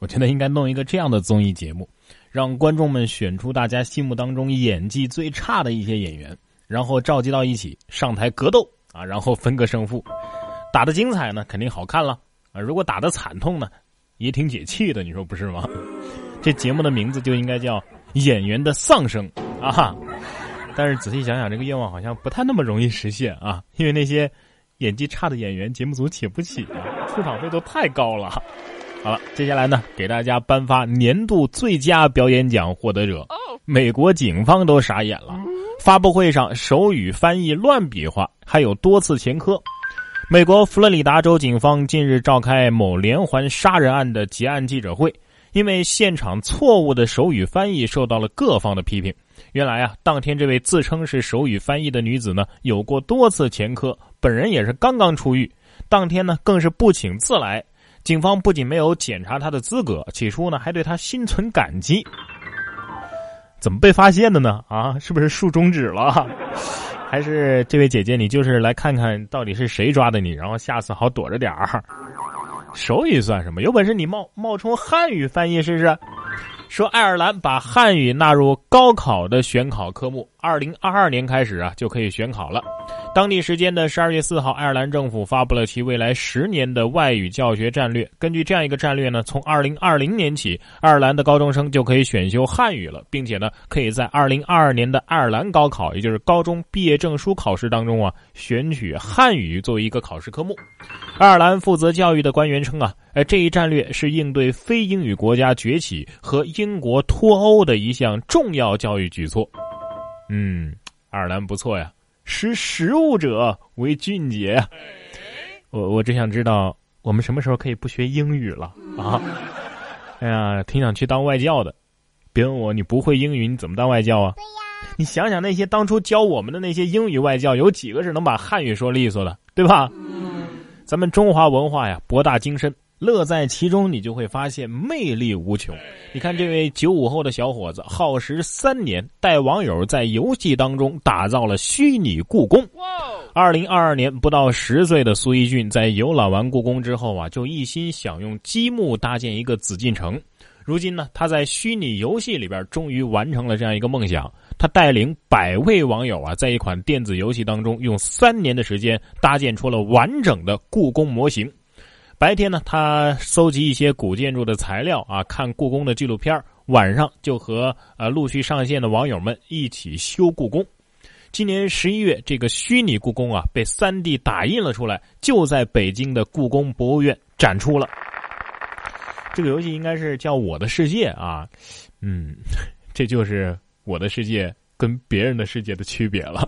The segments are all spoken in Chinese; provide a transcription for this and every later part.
我觉得应该弄一个这样的综艺节目，让观众们选出大家心目当中演技最差的一些演员，然后召集到一起上台格斗啊，然后分个胜负。打的精彩呢，肯定好看了啊！如果打的惨痛呢，也挺解气的，你说不是吗？这节目的名字就应该叫《演员的丧生》啊！但是仔细想想，这个愿望好像不太那么容易实现啊，因为那些演技差的演员，节目组请不起啊，出场费都太高了。好了，接下来呢，给大家颁发年度最佳表演奖获得者。美国警方都傻眼了，发布会上手语翻译乱比划，还有多次前科。美国佛罗里达州警方近日召开某连环杀人案的结案记者会，因为现场错误的手语翻译受到了各方的批评。原来啊，当天这位自称是手语翻译的女子呢，有过多次前科，本人也是刚刚出狱，当天呢更是不请自来。警方不仅没有检查他的资格，起初呢还对他心存感激。怎么被发现的呢？啊，是不是竖中指了？还是这位姐姐，你就是来看看到底是谁抓的你，然后下次好躲着点儿。手语算什么？有本事你冒冒充汉语翻译试试。说爱尔兰把汉语纳入高考的选考科目，二零二二年开始啊就可以选考了。当地时间的十二月四号，爱尔兰政府发布了其未来十年的外语教学战略。根据这样一个战略呢，从二零二零年起，爱尔兰的高中生就可以选修汉语了，并且呢，可以在二零二二年的爱尔兰高考，也就是高中毕业证书考试当中啊，选取汉语作为一个考试科目。爱尔兰负责教育的官员称啊，呃，这一战略是应对非英语国家崛起和英国脱欧的一项重要教育举措。嗯，爱尔兰不错呀。识时务者为俊杰。我我只想知道，我们什么时候可以不学英语了啊？哎呀，挺想去当外教的。别问我，你不会英语，你怎么当外教啊？对呀。你想想那些当初教我们的那些英语外教，有几个是能把汉语说利索的，对吧？咱们中华文化呀，博大精深。乐在其中，你就会发现魅力无穷。你看这位九五后的小伙子，耗时三年，带网友在游戏当中打造了虚拟故宫。二零二二年，不到十岁的苏一俊在游览完故宫之后啊，就一心想用积木搭建一个紫禁城。如今呢，他在虚拟游戏里边终于完成了这样一个梦想。他带领百位网友啊，在一款电子游戏当中，用三年的时间搭建出了完整的故宫模型。白天呢，他搜集一些古建筑的材料啊，看故宫的纪录片晚上就和呃陆续上线的网友们一起修故宫。今年十一月，这个虚拟故宫啊被三 D 打印了出来，就在北京的故宫博物院展出了。这个游戏应该是叫《我的世界》啊，嗯，这就是我的世界跟别人的世界的区别了。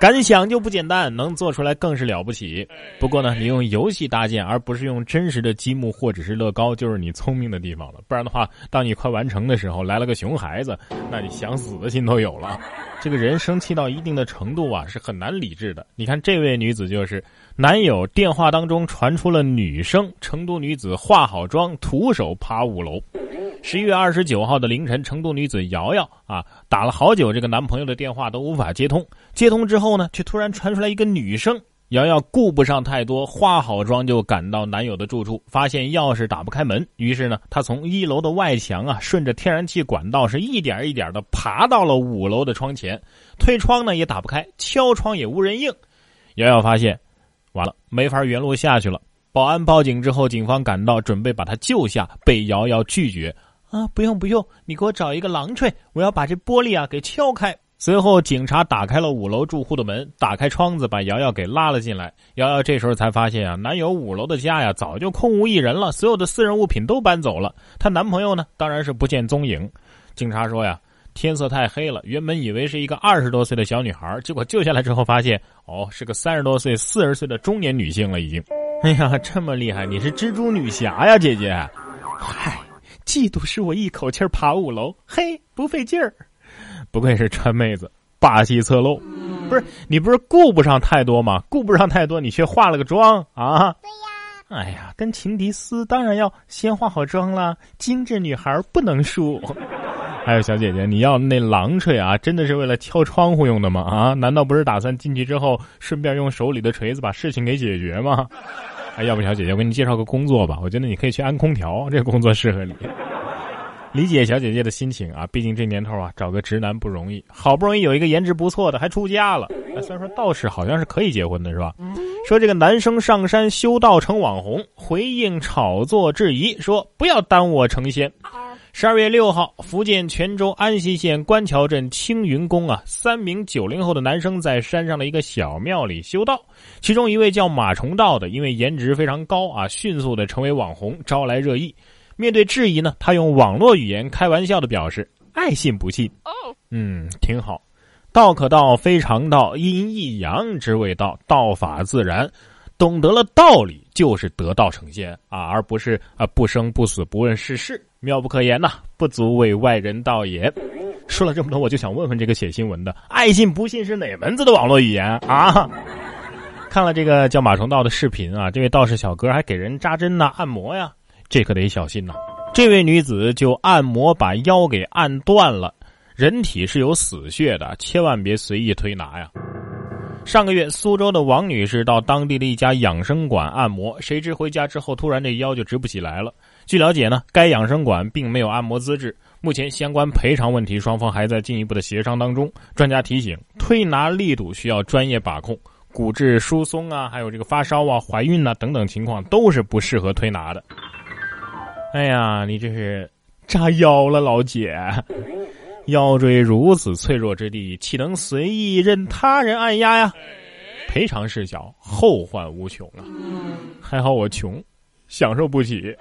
敢想就不简单，能做出来更是了不起。不过呢，你用游戏搭建，而不是用真实的积木或者是乐高，就是你聪明的地方了。不然的话，当你快完成的时候，来了个熊孩子，那你想死的心都有了。这个人生气到一定的程度啊，是很难理智的。你看这位女子就是，男友电话当中传出了女声，成都女子化好妆，徒手爬五楼。十一月二十九号的凌晨，成都女子瑶瑶啊打了好久这个男朋友的电话都无法接通，接通之后呢，却突然传出来一个女声。瑶瑶顾不上太多，化好妆就赶到男友的住处，发现钥匙打不开门，于是呢，她从一楼的外墙啊，顺着天然气管道是一点一点的爬到了五楼的窗前，推窗呢也打不开，敲窗也无人应。瑶瑶发现，完了，没法原路下去了。保安报警之后，警方赶到准备把她救下，被瑶瑶拒绝。啊，不用不用，你给我找一个狼锤，我要把这玻璃啊给敲开。随后，警察打开了五楼住户的门，打开窗子，把瑶瑶给拉了进来。瑶瑶这时候才发现啊，男友五楼的家呀早就空无一人了，所有的私人物品都搬走了。她男朋友呢，当然是不见踪影。警察说呀，天色太黑了，原本以为是一个二十多岁的小女孩，结果救下来之后发现，哦，是个三十多岁、四十岁的中年女性了，已经。哎呀，这么厉害，你是蜘蛛女侠呀，姐姐。嗨。嫉妒使我一口气爬五楼，嘿，不费劲儿。不愧是川妹子，霸气侧漏。不是你不是顾不上太多吗？顾不上太多，你却化了个妆啊？对呀。哎呀，跟情敌撕当然要先化好妆啦，精致女孩不能输。还有小姐姐，你要那狼锤啊，真的是为了敲窗户用的吗？啊，难道不是打算进去之后顺便用手里的锤子把事情给解决吗？哎，要不小姐姐，我给你介绍个工作吧，我觉得你可以去安空调，这个工作适合你。理解小姐姐的心情啊，毕竟这年头啊，找个直男不容易，好不容易有一个颜值不错的，还出家了。虽然说道士好像是可以结婚的，是吧？说这个男生上山修道成网红，回应炒作质疑，说不要耽误我成仙。十二月六号，福建泉州安溪县官桥镇青云宫啊，三名九零后的男生在山上的一个小庙里修道，其中一位叫马崇道的，因为颜值非常高啊，迅速的成为网红，招来热议。面对质疑呢，他用网络语言开玩笑的表示：“爱信不信。”哦，嗯，挺好。道可道，非常道，阴亦阳之谓道。道法自然，懂得了道理就是得道成仙啊，而不是啊不生不死，不问世事，妙不可言呐，不足为外人道也。说了这么多，我就想问问这个写新闻的：爱信不信是哪门子的网络语言啊？看了这个叫马崇道的视频啊，这位道士小哥还给人扎针呐、按摩呀。这可得小心呐！这位女子就按摩把腰给按断了。人体是有死穴的，千万别随意推拿呀。上个月，苏州的王女士到当地的一家养生馆按摩，谁知回家之后突然这腰就直不起来了。据了解呢，该养生馆并没有按摩资质，目前相关赔偿问题双方还在进一步的协商当中。专家提醒，推拿力度需要专业把控，骨质疏松啊，还有这个发烧啊、怀孕呐等等情况都是不适合推拿的。哎呀，你这是扎腰了，老姐！腰椎如此脆弱之地，岂能随意任他人按压呀？赔偿事小，后患无穷啊！还好我穷，享受不起。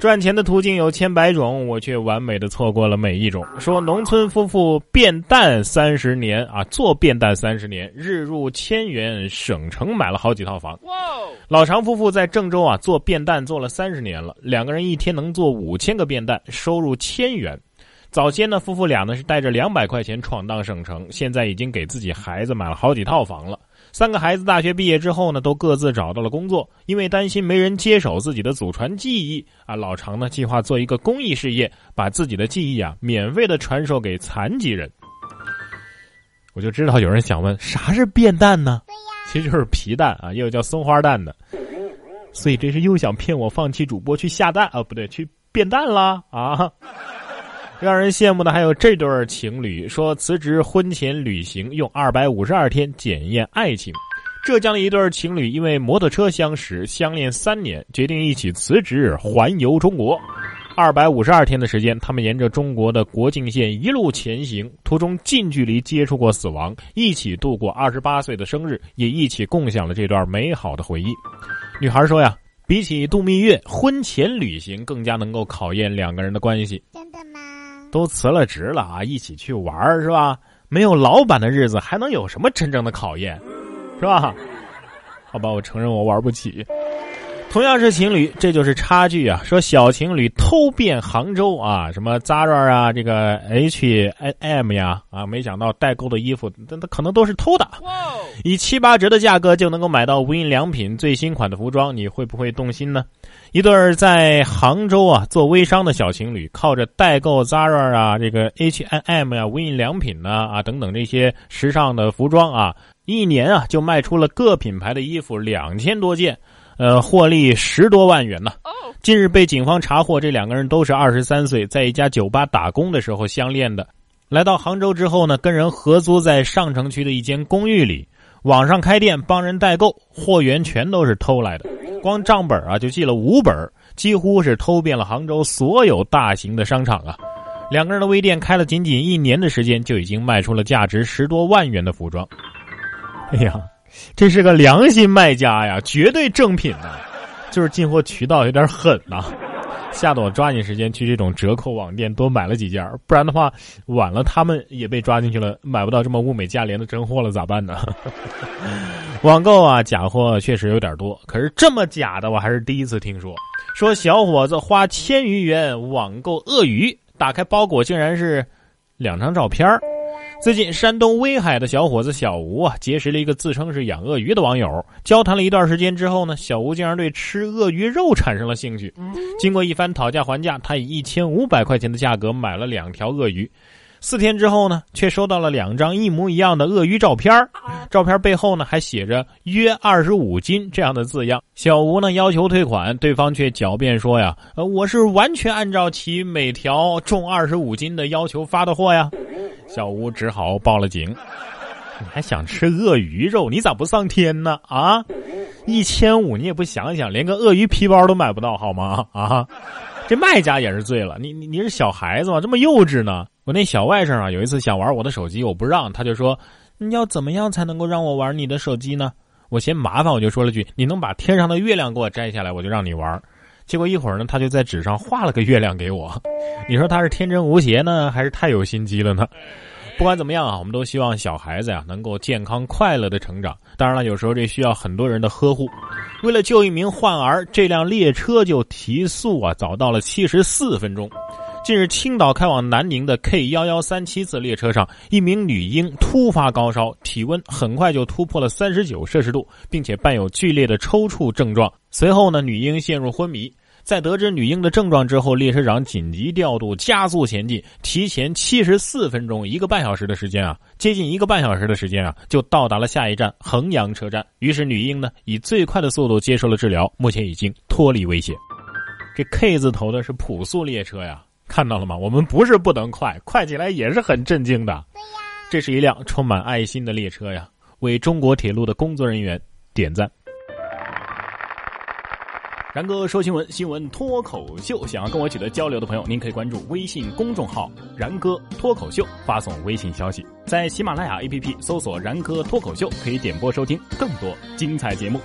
赚钱的途径有千百种，我却完美的错过了每一种。说农村夫妇变蛋三十年啊，做变蛋三十年，日入千元，省城买了好几套房。老常夫妇在郑州啊做变蛋做了三十年了，两个人一天能做五千个变蛋，收入千元。早先呢，夫妇俩呢是带着两百块钱闯荡省城，现在已经给自己孩子买了好几套房了。三个孩子大学毕业之后呢，都各自找到了工作。因为担心没人接手自己的祖传技艺啊，老常呢计划做一个公益事业，把自己的技艺啊免费的传授给残疾人。我就知道有人想问，啥是变蛋呢？其实就是皮蛋啊，也有叫松花蛋的。所以这是又想骗我放弃主播去下蛋啊？不对，去变蛋啦啊！让人羡慕的还有这对情侣，说辞职婚前旅行用二百五十二天检验爱情。浙江的一对情侣因为摩托车相识，相恋三年，决定一起辞职环游中国。二百五十二天的时间，他们沿着中国的国境线一路前行，途中近距离接触过死亡，一起度过二十八岁的生日，也一起共享了这段美好的回忆。女孩说呀，比起度蜜月，婚前旅行更加能够考验两个人的关系。都辞了职了啊，一起去玩是吧？没有老板的日子还能有什么真正的考验，是吧？好吧，我承认我玩不起。同样是情侣，这就是差距啊！说小情侣偷遍杭州啊，什么 Zara 啊，这个 H&M 呀，啊，没想到代购的衣服，那那可能都是偷的。以七八折的价格就能够买到无印良品最新款的服装，你会不会动心呢？一对在杭州啊做微商的小情侣，靠着代购 Zara 啊，这个 H&M 呀，无印良品呢啊等等这些时尚的服装啊，一年啊就卖出了各品牌的衣服两千多件。呃，获利十多万元呢。近日被警方查获，这两个人都是二十三岁，在一家酒吧打工的时候相恋的。来到杭州之后呢，跟人合租在上城区的一间公寓里，网上开店帮人代购，货源全都是偷来的。光账本啊就记了五本，几乎是偷遍了杭州所有大型的商场啊。两个人的微店开了仅仅一年的时间，就已经卖出了价值十多万元的服装。哎呀！这是个良心卖家呀，绝对正品呐！就是进货渠道有点狠呐，吓得我抓紧时间去这种折扣网店多买了几件，不然的话晚了他们也被抓进去了，买不到这么物美价廉的真货了咋办呢？网购啊，假货确实有点多，可是这么假的我还是第一次听说。说小伙子花千余元网购鳄鱼，打开包裹竟然是两张照片儿。最近，山东威海的小伙子小吴啊，结识了一个自称是养鳄鱼的网友。交谈了一段时间之后呢，小吴竟然对吃鳄鱼肉产生了兴趣。经过一番讨价还价，他以一千五百块钱的价格买了两条鳄鱼。四天之后呢，却收到了两张一模一样的鳄鱼照片照片背后呢还写着“约二十五斤”这样的字样。小吴呢要求退款，对方却狡辩说呀：“呃，我是完全按照其每条重二十五斤的要求发的货呀。”小吴只好报了警。你还想吃鳄鱼肉？你咋不上天呢？啊，一千五你也不想想，连个鳄鱼皮包都买不到好吗？啊，这卖家也是醉了。你你你是小孩子吗？这么幼稚呢？我那小外甥啊，有一次想玩我的手机，我不让，他就说你要怎么样才能够让我玩你的手机呢？我嫌麻烦，我就说了句你能把天上的月亮给我摘下来，我就让你玩。结果一会儿呢，他就在纸上画了个月亮给我。你说他是天真无邪呢，还是太有心机了呢？不管怎么样啊，我们都希望小孩子呀能够健康快乐的成长。当然了，有时候这需要很多人的呵护。为了救一名患儿，这辆列车就提速啊，早到了七十四分钟。近日，青岛开往南宁的 K 幺幺三七次列车上，一名女婴突发高烧，体温很快就突破了三十九摄氏度，并且伴有剧烈的抽搐症状。随后呢，女婴陷入昏迷。在得知女婴的症状之后，列车长紧急调度，加速前进，提前七十四分钟，一个半小时的时间啊，接近一个半小时的时间啊，就到达了下一站衡阳车站。于是女婴呢，以最快的速度接受了治疗，目前已经脱离危险。这 K 字头的是普速列车呀，看到了吗？我们不是不能快，快起来也是很震惊的。对呀，这是一辆充满爱心的列车呀，为中国铁路的工作人员点赞。然哥说新闻，新闻脱口秀。想要跟我取得交流的朋友，您可以关注微信公众号“然哥脱口秀”，发送微信消息，在喜马拉雅 APP 搜索“然哥脱口秀”，可以点播收听更多精彩节目。